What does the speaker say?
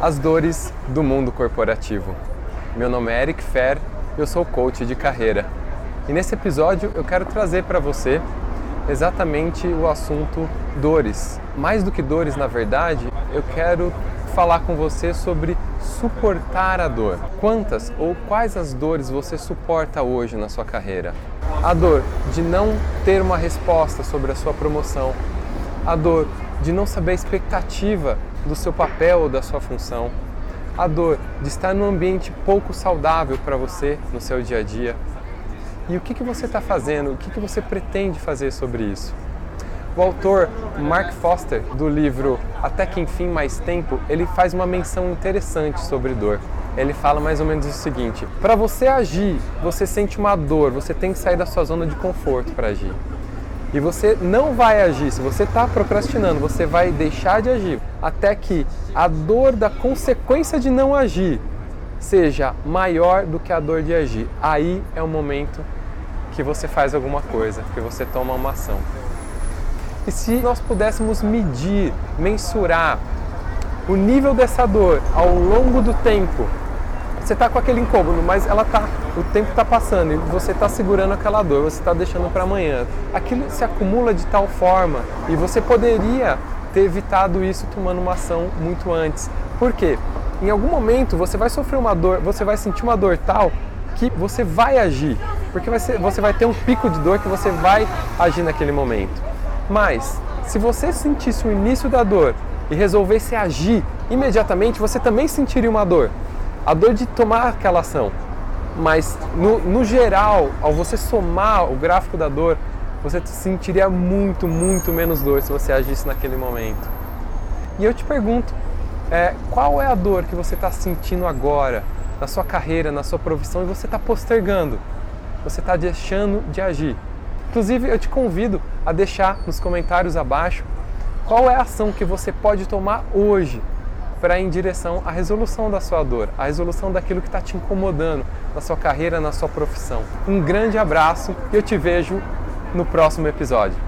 as dores do mundo corporativo. Meu nome é Eric Fer, eu sou coach de carreira. E nesse episódio eu quero trazer para você exatamente o assunto dores. Mais do que dores, na verdade, eu quero falar com você sobre suportar a dor. Quantas ou quais as dores você suporta hoje na sua carreira? A dor de não ter uma resposta sobre a sua promoção, a dor de não saber a expectativa do seu papel ou da sua função, a dor de estar num ambiente pouco saudável para você no seu dia a dia. E o que, que você está fazendo? O que, que você pretende fazer sobre isso? O autor Mark Foster, do livro Até que Enfim Mais Tempo, ele faz uma menção interessante sobre dor. Ele fala mais ou menos o seguinte: para você agir, você sente uma dor, você tem que sair da sua zona de conforto para agir. E você não vai agir, se você está procrastinando, você vai deixar de agir até que a dor da consequência de não agir seja maior do que a dor de agir. Aí é o momento que você faz alguma coisa, que você toma uma ação. E se nós pudéssemos medir, mensurar o nível dessa dor ao longo do tempo, você está com aquele incômodo, mas ela tá, o tempo está passando e você está segurando aquela dor, você está deixando para amanhã. Aquilo se acumula de tal forma e você poderia ter evitado isso tomando uma ação muito antes. Por quê? Em algum momento você vai sofrer uma dor, você vai sentir uma dor tal que você vai agir, porque vai ser, você vai ter um pico de dor que você vai agir naquele momento. Mas se você sentisse o início da dor e resolvesse agir imediatamente, você também sentiria uma dor a dor de tomar aquela ação. Mas no, no geral, ao você somar o gráfico da dor, você sentiria muito, muito menos dor se você agisse naquele momento. E eu te pergunto, é, qual é a dor que você está sentindo agora na sua carreira, na sua profissão e você está postergando? Você está deixando de agir. Inclusive, eu te convido a deixar nos comentários abaixo qual é a ação que você pode tomar hoje para ir em direção à resolução da sua dor, à resolução daquilo que está te incomodando na sua carreira, na sua profissão. Um grande abraço e eu te vejo no próximo episódio.